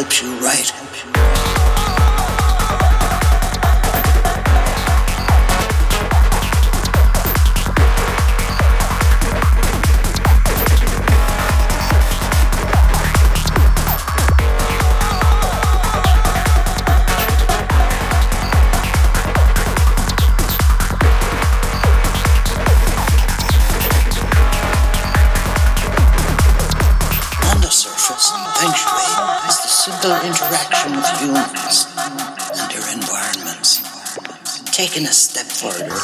helps you right. Surface, Shui is the simple interaction of humans and their environments. Taken a step further,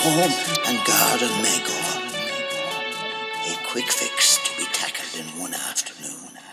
home and garden makeover. A quick fix to be tackled in one afternoon.